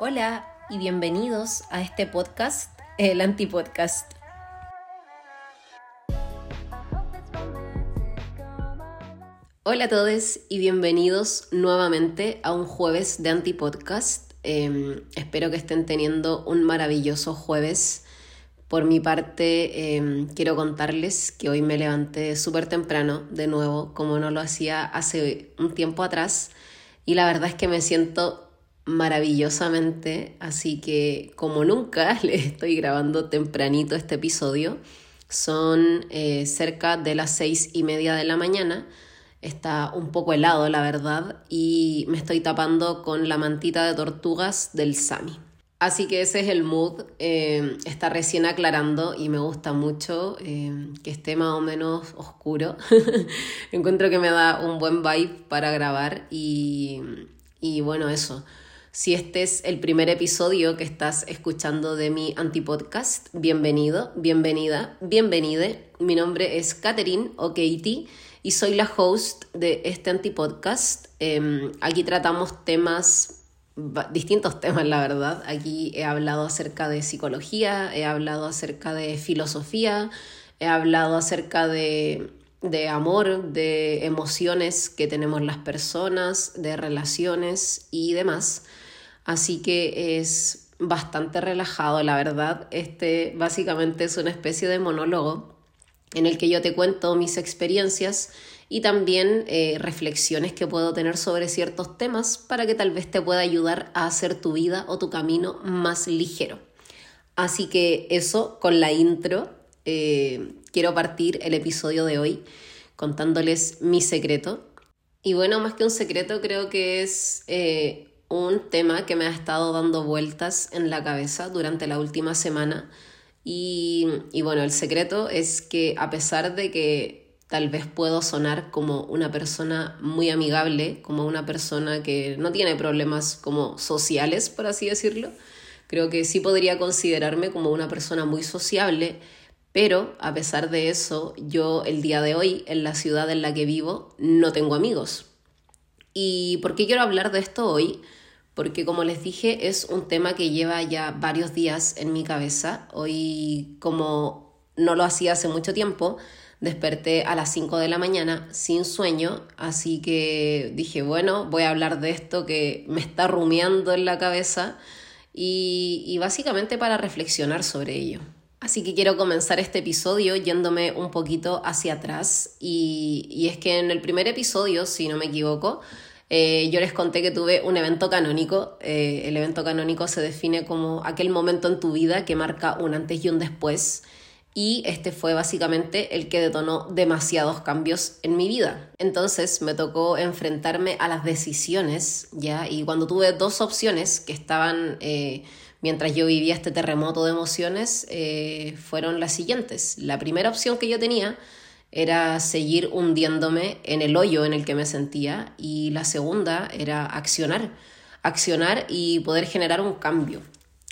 Hola y bienvenidos a este podcast, el Antipodcast. Hola a todos y bienvenidos nuevamente a un jueves de Antipodcast. Eh, espero que estén teniendo un maravilloso jueves. Por mi parte, eh, quiero contarles que hoy me levanté súper temprano, de nuevo, como no lo hacía hace un tiempo atrás, y la verdad es que me siento maravillosamente, así que como nunca le estoy grabando tempranito este episodio, son eh, cerca de las seis y media de la mañana, está un poco helado la verdad y me estoy tapando con la mantita de tortugas del Sami. Así que ese es el mood, eh, está recién aclarando y me gusta mucho eh, que esté más o menos oscuro. Encuentro que me da un buen vibe para grabar y, y bueno, eso. Si este es el primer episodio que estás escuchando de mi antipodcast, bienvenido, bienvenida, bienvenide. Mi nombre es Katherine o Katie y soy la host de este antipodcast. Eh, aquí tratamos temas, distintos temas, la verdad. Aquí he hablado acerca de psicología, he hablado acerca de filosofía, he hablado acerca de de amor, de emociones que tenemos las personas, de relaciones y demás. Así que es bastante relajado, la verdad. Este básicamente es una especie de monólogo en el que yo te cuento mis experiencias y también eh, reflexiones que puedo tener sobre ciertos temas para que tal vez te pueda ayudar a hacer tu vida o tu camino más ligero. Así que eso con la intro, eh, quiero partir el episodio de hoy contándoles mi secreto. Y bueno, más que un secreto, creo que es eh, un tema que me ha estado dando vueltas en la cabeza durante la última semana. Y, bueno, el secreto es que a pesar de que tal vez puedo sonar como una persona muy amigable, como una persona que no tiene problemas como sociales, por así decirlo, creo que sí podría considerarme como una persona muy sociable, pero a pesar de eso, yo el día de hoy, en la ciudad en la que vivo, no tengo amigos. ¿Y por qué quiero hablar de esto hoy? Porque como les dije es un tema que lleva ya varios días en mi cabeza. Hoy como no lo hacía hace mucho tiempo, desperté a las 5 de la mañana sin sueño, así que dije, bueno, voy a hablar de esto que me está rumiando en la cabeza y, básicamente para reflexionar sobre ello. Así que quiero comenzar este episodio yéndome un poquito hacia atrás y, y es que en el primer episodio, si no me equivoco, eh, yo les conté que tuve un evento canónico. Eh, el evento canónico se define como aquel momento en tu vida que marca un antes y un después. Y este fue básicamente el que detonó demasiados cambios en mi vida. Entonces me tocó enfrentarme a las decisiones, ¿ya? Y cuando tuve dos opciones que estaban, eh, mientras yo vivía este terremoto de emociones, fueron las siguientes. La primera opción que yo tenía era seguir hundiéndome en el hoyo en el que me sentía y la segunda era accionar, accionar y poder generar un cambio.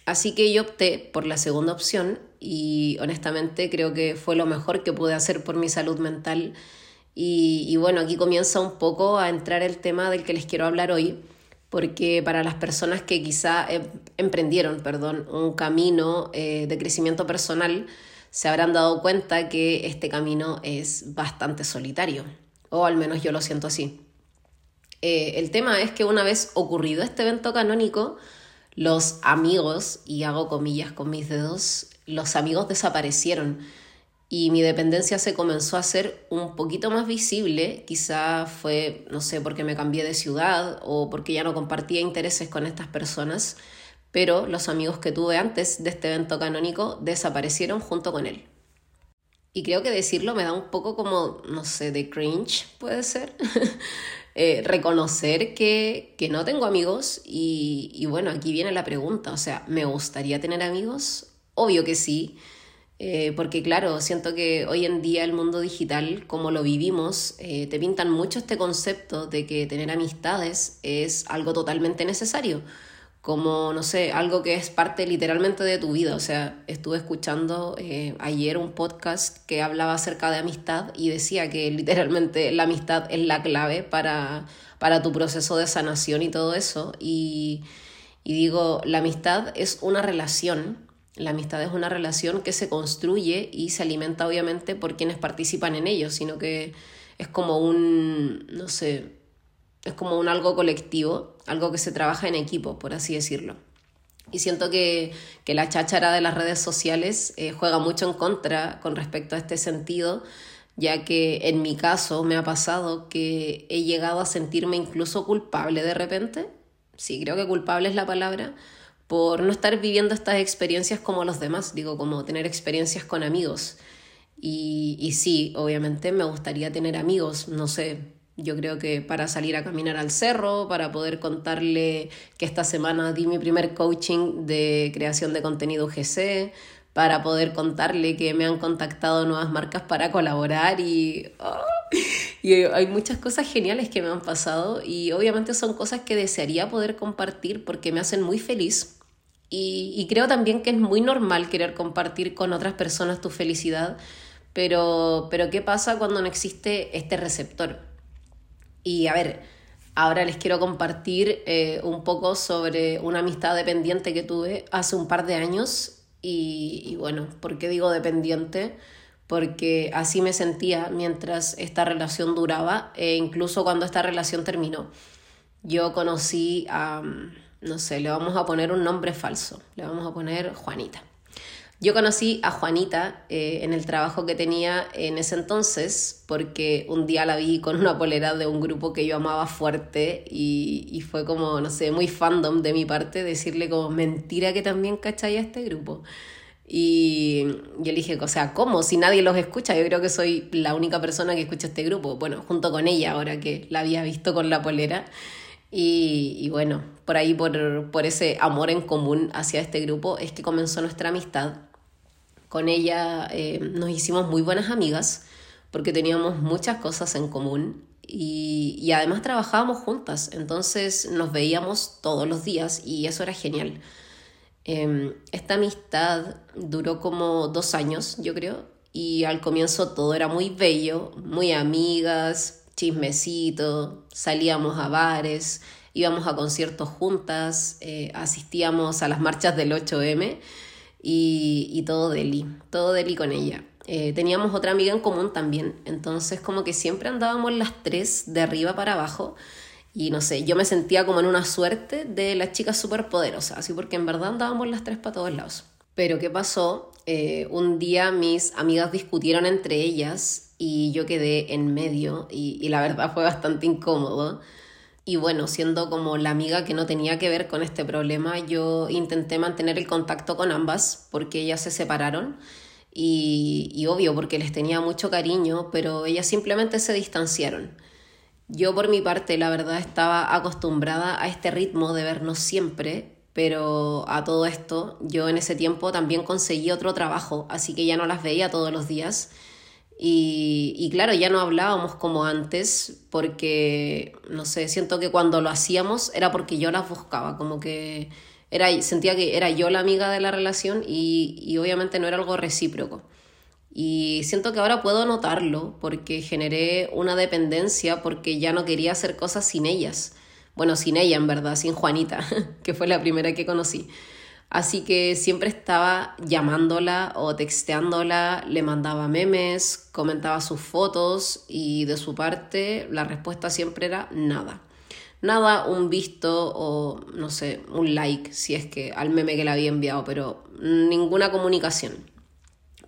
Así que yo opté por la segunda opción y honestamente creo que fue lo mejor que pude hacer por mi salud mental. Y, bueno, aquí comienza un poco a entrar el tema del que les quiero hablar hoy, porque para las personas que quizá em, emprendieron perdón, un camino eh, de crecimiento personal, se habrán dado cuenta que este camino es bastante solitario, o al menos yo lo siento así. Eh, el tema es que una vez ocurrido este evento canónico, los amigos, y hago comillas con mis dedos, los amigos desaparecieron y mi dependencia se comenzó a hacer un poquito más visible, quizá fue, no sé, porque me cambié de ciudad o porque ya no compartía intereses con estas personas, pero los amigos que tuve antes de este evento canónico desaparecieron junto con él. Y creo que decirlo me da un poco como, no sé, de cringe, puede ser. Eh, reconocer que, que, no tengo amigos y, y, bueno, aquí viene la pregunta, o sea, ¿me gustaría tener amigos? Obvio que sí, eh, porque claro, siento que hoy en día el mundo digital, como lo vivimos, eh, te pintan mucho este concepto de que tener amistades es algo totalmente necesario como, no sé, algo que es parte literalmente de tu vida. O sea, estuve escuchando eh, ayer un podcast que hablaba acerca de amistad y decía que literalmente la amistad es la clave para, para tu proceso de sanación y todo eso. Y, Y digo, la amistad es una relación, la amistad es una relación que se construye y se alimenta obviamente por quienes participan en ello, sino que es como un, no sé, es como un algo colectivo, algo que se trabaja en equipo, por así decirlo. Y siento que, que la cháchara de las redes sociales eh, juega mucho en contra con respecto a este sentido, ya que en mi caso me ha pasado que he llegado a sentirme incluso culpable de repente, sí, creo que culpable es la palabra, por no estar viviendo estas experiencias como los demás, digo, como tener experiencias con amigos. Y, y sí, obviamente me gustaría tener amigos, no sé, yo creo que para salir a caminar al cerro, para poder contarle que esta semana di mi primer coaching de creación de contenido UGC, para poder contarle que me han contactado nuevas marcas para colaborar y, oh, y hay muchas cosas geniales que me han pasado y obviamente son cosas que desearía poder compartir porque me hacen muy feliz y, y creo también que es muy normal querer compartir con otras personas tu felicidad, pero, pero ¿qué pasa cuando no existe este receptor? Y a ver, ahora les quiero compartir eh, un poco sobre una amistad dependiente que tuve hace un par de años. Y, bueno, ¿por qué digo dependiente? Porque así me sentía mientras esta relación duraba e incluso cuando esta relación terminó. Yo conocí a, no sé, le vamos a poner un nombre falso, le vamos a poner Juanita. Yo conocí a Juanita eh, en el trabajo que tenía en ese entonces porque un día la vi con una polera de un grupo que yo amaba fuerte y, y fue como, no sé, muy fandom de mi parte decirle como mentira que también cachai a este grupo. Y yo le dije, o sea, ¿cómo? Si nadie los escucha, yo creo que soy la única persona que escucha este grupo. Bueno, junto con ella, ahora que la había visto con la polera. Y, y bueno, por ahí, por, por ese amor en común hacia este grupo, es que comenzó nuestra amistad con ella eh, nos hicimos muy buenas amigas porque teníamos muchas cosas en común y, y, además trabajábamos juntas, entonces nos veíamos todos los días y eso era genial. Em, esta amistad duró como dos años, yo creo, y al comienzo todo era muy bello, muy amigas, chismecito, salíamos a bares, íbamos a conciertos juntas, eh, asistíamos a las marchas del 8M y, y todo Deli, todo Deli con ella. Eh, teníamos otra amiga en común también, entonces como que siempre andábamos las tres de arriba para abajo y no sé, yo me sentía como en una suerte de las chicas súper poderosas, así porque en verdad andábamos las tres para todos lados. Pero ¿qué pasó? Eh, un día mis amigas discutieron entre ellas y yo quedé en medio y, y la verdad fue bastante incómodo y bueno, siendo como la amiga que no tenía que ver con este problema, yo intenté mantener el contacto con ambas porque ellas se separaron y, y obvio porque les tenía mucho cariño, pero ellas simplemente se distanciaron. Yo por mi parte, la verdad, estaba acostumbrada a este ritmo de vernos siempre, pero a todo esto yo en ese tiempo también conseguí otro trabajo, así que ya no las veía todos los días y, y, claro, ya no hablábamos como antes porque, no sé, siento que cuando lo hacíamos era porque yo las buscaba, como que era, sentía que era yo la amiga de la relación y, y obviamente no era algo recíproco. Y siento que ahora puedo notarlo porque generé una dependencia porque ya no quería hacer cosas sin ellas. Bueno, sin ella en verdad, sin Juanita, que fue la primera que conocí. Así que siempre estaba llamándola o texteándola, le mandaba memes, comentaba sus fotos y de su parte la respuesta siempre era nada. Nada, un visto o no sé, un like si es que al meme que le había enviado, pero ninguna comunicación.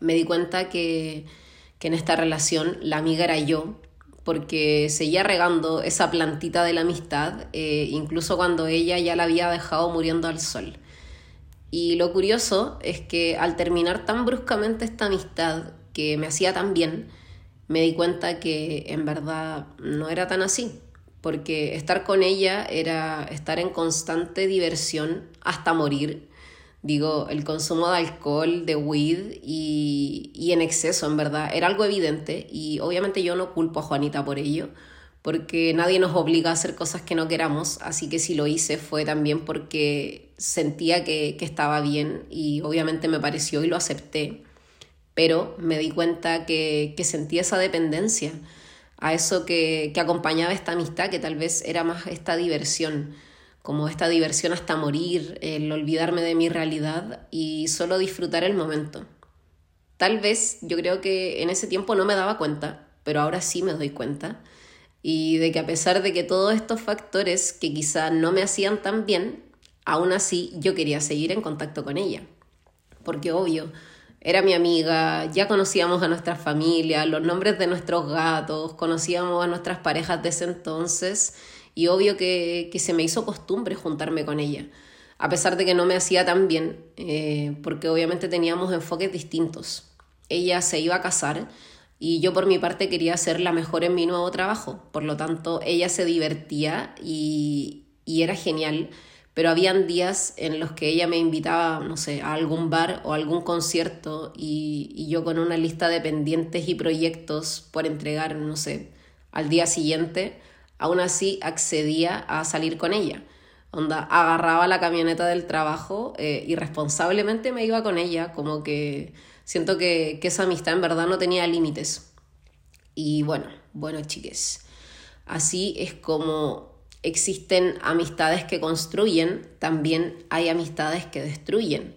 Me di cuenta que, que en esta relación la amiga era yo, porque seguía regando esa plantita de la amistad, eh, incluso cuando ella ya la había dejado muriendo al sol. Y lo curioso es que al terminar tan bruscamente esta amistad que me hacía tan bien, me di cuenta que en verdad no era tan así, porque estar con ella era estar en constante diversión hasta morir. Digo, el consumo de alcohol, de weed y, y en exceso, en verdad, era algo evidente y obviamente yo no culpo a Juanita por ello, porque nadie nos obliga a hacer cosas que no queramos, así que si lo hice fue también porque sentía que, que estaba bien y obviamente me pareció y lo acepté, pero me di cuenta que, que sentía esa dependencia a eso que, que acompañaba esta amistad, que tal vez era más esta diversión como esta diversión hasta morir, el olvidarme de mi realidad y solo disfrutar el momento. Tal vez yo creo que en ese tiempo no me daba cuenta, pero ahora sí me doy cuenta. Y de que a pesar de que todos estos factores que quizá no me hacían tan bien, aún así yo quería seguir en contacto con ella. Porque obvio, era mi amiga, ya conocíamos a nuestras familias, los nombres de nuestros gatos, conocíamos a nuestras parejas de ese entonces y obvio que, se me hizo costumbre juntarme con ella, a pesar de que no me hacía tan bien, eh, porque obviamente teníamos enfoques distintos. Ella se iba a casar y yo por mi parte quería ser la mejor en mi nuevo trabajo, por lo tanto ella se divertía y, y era genial pero habían días en los que ella me invitaba, no sé, a algún bar o algún concierto y, y, yo con una lista de pendientes y proyectos por entregar, no sé, al día siguiente, aún así accedía a salir con ella. Onda, agarraba la camioneta del trabajo eh, y responsablemente me iba con ella, como que siento que, esa amistad en verdad no tenía límites. Y bueno, bueno chiques, así es como existen amistades que construyen, también hay amistades que destruyen.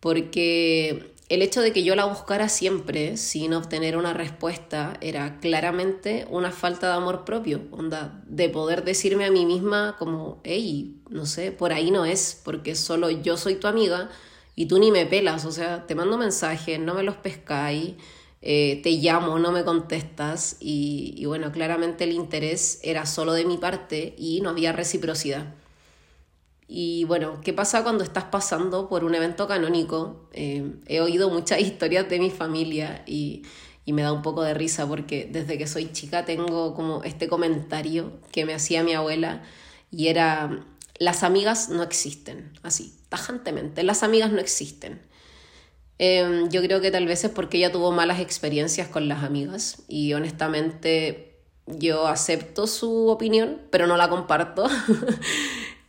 Porque el hecho de que yo la buscara siempre sin obtener una respuesta era claramente una falta de amor propio, onda, de poder decirme a mí misma como, hey, no sé, por ahí no es, porque solo yo soy tu amiga y tú ni me pelas, o sea, te mando mensajes, no me los pescáis, eh, te llamo, no me contestas y, bueno, claramente el interés era solo de mi parte y no había reciprocidad. Y bueno, ¿qué pasa cuando estás pasando por un evento canónico? Eh, he oído muchas historias de mi familia y, y, me da un poco de risa porque desde que soy chica tengo como este comentario que me hacía mi abuela y era, las amigas no existen, así, tajantemente, las amigas no existen. Eh, yo creo que tal vez es porque ella tuvo malas experiencias con las amigas y honestamente yo acepto su opinión, pero no la comparto.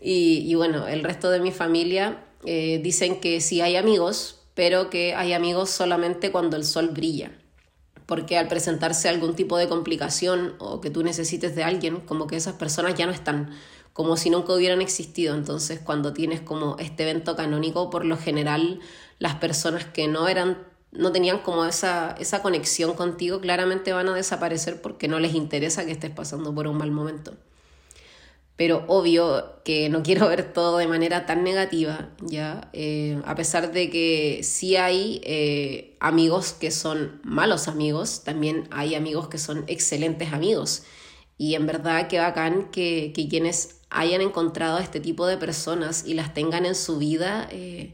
Y, bueno, el resto de mi familia eh, dicen que sí hay amigos, pero que hay amigos solamente cuando el sol brilla. Porque al presentarse algún tipo de complicación o que tú necesites de alguien, como que esas personas ya no están, como si nunca hubieran existido. Entonces, cuando tienes como este evento canónico, por lo general, las personas que no eran no tenían como esa, esa conexión contigo, claramente van a desaparecer porque no les interesa que estés pasando por un mal momento pero obvio que no quiero ver todo de manera tan negativa, ¿ya? Eh, a pesar de que sí hay eh, amigos que son malos amigos, también hay amigos que son excelentes amigos. Y en verdad que bacán que, que quienes hayan encontrado a este tipo de personas y las tengan en su vida, eh,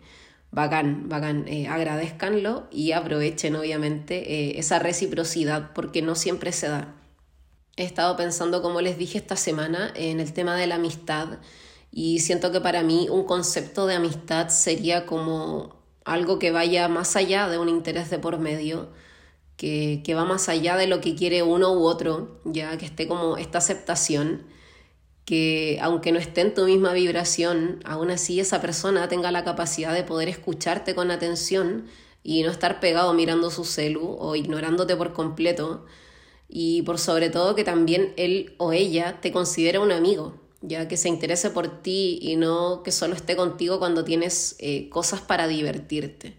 bacán, bacán, agradezcanlo y aprovechen obviamente esa reciprocidad porque no siempre se da. He estado pensando, como les dije esta semana, en el tema de la amistad y siento que para mí un concepto de amistad sería como algo que vaya más allá de un interés de por medio, que, que va más allá de lo que quiere uno u otro, ya que esté como esta aceptación, que aunque no esté en tu misma vibración, aún así esa persona tenga la capacidad de poder escucharte con atención y no estar pegado mirando su celu o ignorándote por completo y por sobre todo que también él o ella te considera un amigo, ya que se interese por ti y no que solo esté contigo cuando tienes eh, cosas para divertirte.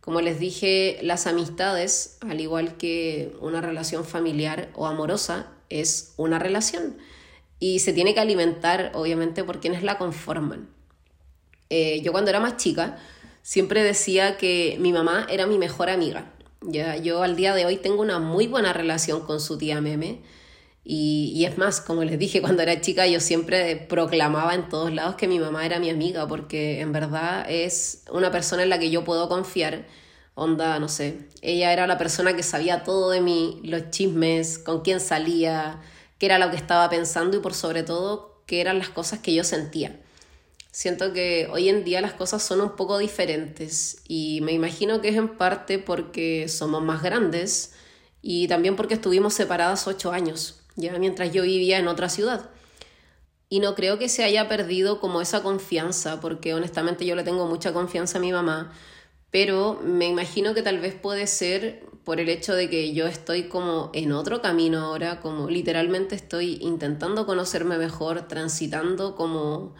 Como les dije, las amistades, al igual que una relación familiar o amorosa, es una relación y se tiene que alimentar, obviamente, por quienes la conforman. Eh, yo cuando era más chica siempre decía que mi mamá era mi mejor amiga ya, yo al día de hoy tengo una muy buena relación con su tía Meme. Y, y, es más, como les dije, cuando era chica yo siempre proclamaba en todos lados que mi mamá era mi amiga, porque en verdad es una persona en la que yo puedo confiar. Onda, no sé, ella era la persona que sabía todo de mí, los chismes, con quién salía, qué era lo que estaba pensando y por sobre todo qué eran las cosas que yo sentía. Siento que hoy en día las cosas son un poco diferentes y me imagino que es en parte porque somos más grandes y también porque estuvimos separadas ocho años, ya mientras yo vivía en otra ciudad. Y no creo que se haya perdido como esa confianza, porque honestamente yo le tengo mucha confianza a mi mamá, pero me imagino que tal vez puede ser por el hecho de que yo estoy como en otro camino ahora, como literalmente estoy intentando conocerme mejor, transitando como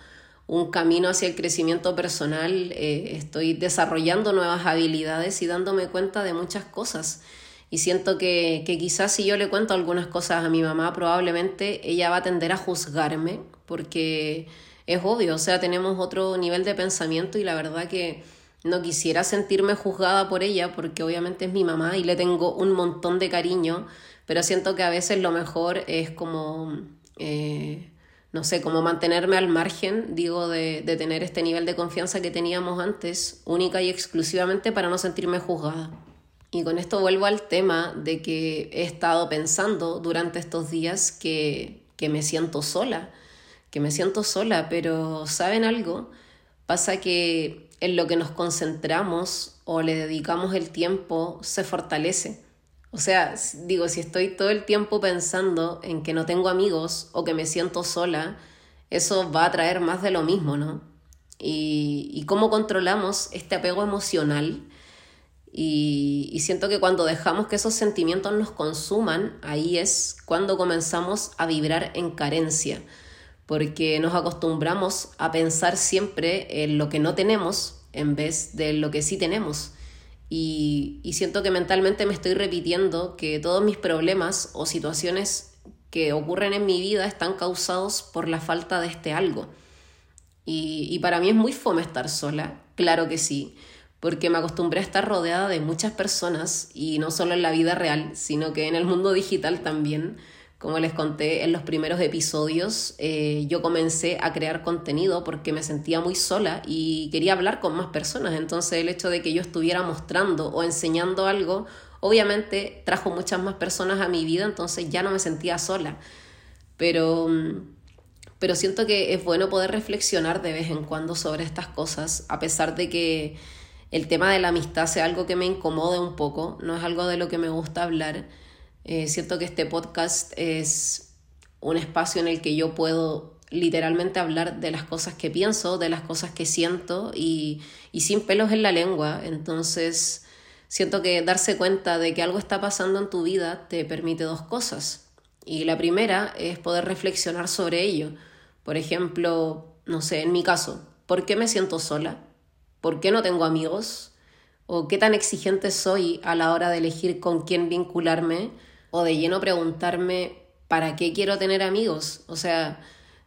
un camino hacia el crecimiento personal, eh, estoy desarrollando nuevas habilidades y dándome cuenta de muchas cosas. Y siento que, que quizás si yo le cuento algunas cosas a mi mamá, probablemente ella va a tender a juzgarme, porque es obvio, o sea, tenemos otro nivel de pensamiento y la verdad que no quisiera sentirme juzgada por ella, porque obviamente es mi mamá y le tengo un montón de cariño, pero siento que a veces lo mejor es como... Eh, no sé, como mantenerme al margen, digo, de, de, tener este nivel de confianza que teníamos antes, única y exclusivamente para no sentirme juzgada. Y con esto vuelvo al tema de que he estado pensando durante estos días que, que me siento sola, que me siento sola, pero ¿saben algo? Pasa que en lo que nos concentramos o le dedicamos el tiempo se fortalece. O sea, digo, si estoy todo el tiempo pensando en que no tengo amigos o que me siento sola, eso va a traer más de lo mismo, ¿no? Y, cómo controlamos este apego emocional. Y siento que cuando dejamos que esos sentimientos nos consuman, ahí es cuando comenzamos a vibrar en carencia, porque nos acostumbramos a pensar siempre en lo que no tenemos en vez de lo que sí tenemos. Y, siento que mentalmente me estoy repitiendo que todos mis problemas o situaciones que ocurren en mi vida están causados por la falta de este algo. Y, y, para mí es muy fome estar sola, claro que sí, porque me acostumbré a estar rodeada de muchas personas y no solo en la vida real, sino que en el mundo digital también. Como les conté en los primeros episodios, eh, yo comencé a crear contenido porque me sentía muy sola y quería hablar con más personas. Entonces el hecho de que yo estuviera mostrando o enseñando algo, obviamente trajo muchas más personas a mi vida, entonces ya no me sentía sola. Pero, pero siento que es bueno poder reflexionar de vez en cuando sobre estas cosas, a pesar de que el tema de la amistad sea algo que me incomode un poco, no es algo de lo que me gusta hablar eh, siento que este podcast es un espacio en el que yo puedo literalmente hablar de las cosas que pienso, de las cosas que siento y, y sin pelos en la lengua. Entonces, siento que darse cuenta de que algo está pasando en tu vida te permite dos cosas. Y la primera es poder reflexionar sobre ello. Por ejemplo, no sé, en mi caso, ¿por qué me siento sola? ¿Por qué no tengo amigos? ¿O qué tan exigente soy a la hora de elegir con quién vincularme? O de lleno preguntarme, ¿para qué quiero tener amigos? O sea,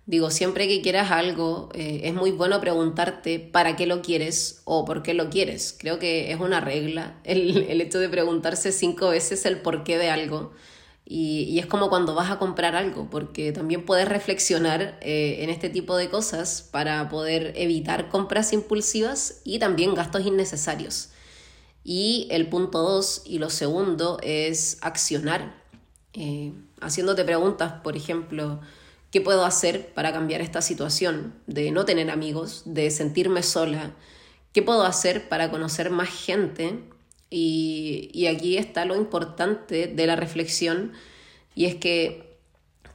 digo, siempre que quieras algo, eh, es muy bueno preguntarte para qué lo quieres o por qué lo quieres. Creo que es una regla el, el hecho de preguntarse cinco veces el porqué de algo. Y, y, es como cuando vas a comprar algo, porque también puedes reflexionar eh, en este tipo de cosas para poder evitar compras impulsivas y también gastos innecesarios. Y el punto dos y lo segundo es accionar, eh, haciéndote preguntas, por ejemplo, ¿qué puedo hacer para cambiar esta situación de no tener amigos, de sentirme sola? ¿Qué puedo hacer para conocer más gente? Y, y aquí está lo importante de la reflexión, y es que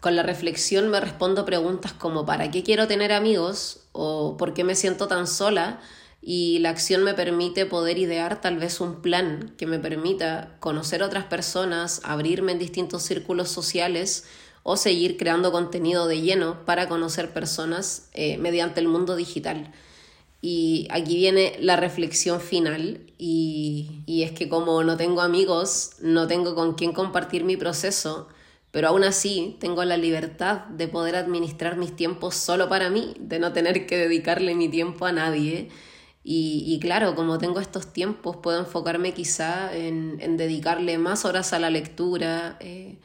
con la reflexión me respondo preguntas como ¿para qué quiero tener amigos? o ¿por qué me siento tan sola? Y la acción me permite poder idear tal vez un plan que me permita conocer otras personas, abrirme en distintos círculos sociales o seguir creando contenido de lleno para conocer personas eh, mediante el mundo digital. Y aquí viene la reflexión final y, y es que como no tengo amigos, no tengo con quién compartir mi proceso, pero aún así tengo la libertad de poder administrar mis tiempos solo para mí, de no tener que dedicarle mi tiempo a nadie y, claro, como tengo estos tiempos, puedo enfocarme quizá en, en dedicarle más horas a la lectura, eh,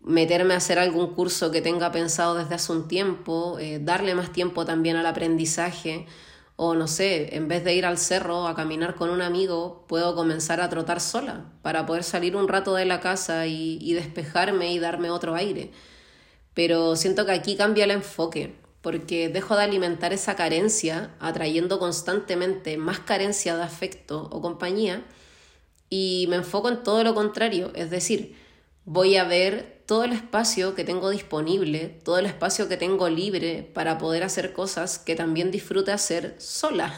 meterme a hacer algún curso que tenga pensado desde hace un tiempo, eh, darle más tiempo también al aprendizaje, o no sé, en vez de ir al cerro a caminar con un amigo, puedo comenzar a trotar sola para poder salir un rato de la casa y, y despejarme y darme otro aire. Pero siento que aquí cambia el enfoque porque dejo de alimentar esa carencia, atrayendo constantemente más carencia de afecto o compañía, y me enfoco en todo lo contrario, es decir, voy a ver todo el espacio que tengo disponible, todo el espacio que tengo libre para poder hacer cosas que también disfrute hacer sola.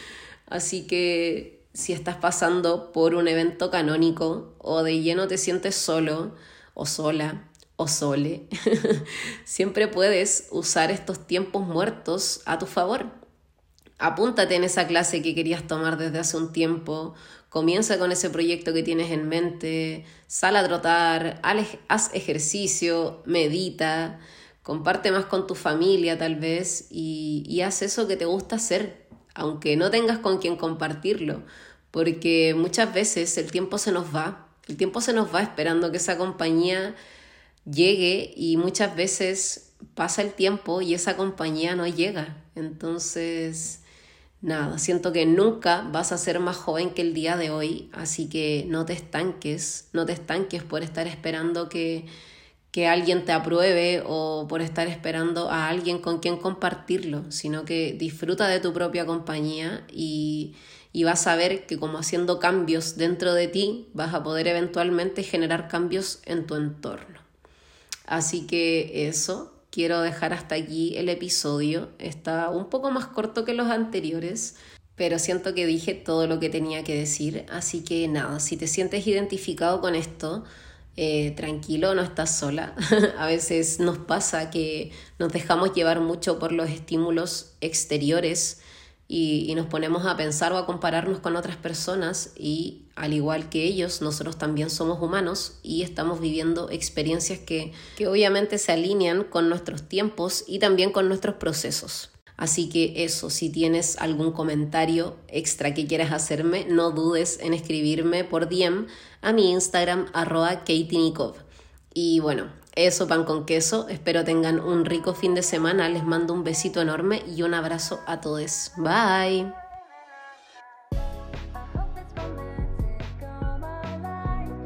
Así que si estás pasando por un evento canónico o de lleno te sientes solo o sola, o sole, siempre puedes usar estos tiempos muertos a tu favor. Apúntate en esa clase que querías tomar desde hace un tiempo, comienza con ese proyecto que tienes en mente, sal a trotar, haz ejercicio, medita, comparte más con tu familia tal vez y, y haz eso que te gusta hacer, aunque no tengas con quien compartirlo, porque muchas veces el tiempo se nos va, el tiempo se nos va esperando que esa compañía llegue y muchas veces pasa el tiempo y esa compañía no llega. Entonces, nada, siento que nunca vas a ser más joven que el día de hoy, así que no te estanques, no te estanques por estar esperando que, que alguien te apruebe o por estar esperando a alguien con quien compartirlo, sino que disfruta de tu propia compañía y, y vas a ver que como haciendo cambios dentro de ti vas a poder eventualmente generar cambios en tu entorno. Así que eso, quiero dejar hasta aquí el episodio. Está un poco más corto que los anteriores, pero siento que dije todo lo que tenía que decir. Así que nada, si te sientes identificado con esto, eh, tranquilo, no estás sola. a veces nos pasa que nos dejamos llevar mucho por los estímulos exteriores y, nos ponemos a pensar o a compararnos con otras personas y al igual que ellos, nosotros también somos humanos y estamos viviendo experiencias que, que obviamente se alinean con nuestros tiempos y también con nuestros procesos. Así que eso, si tienes algún comentario extra que quieras hacerme, no dudes en escribirme por DM a mi Instagram arroba Y bueno, eso, pan con queso. Espero tengan un rico fin de semana. Les mando un besito enorme y un abrazo a todos. Bye.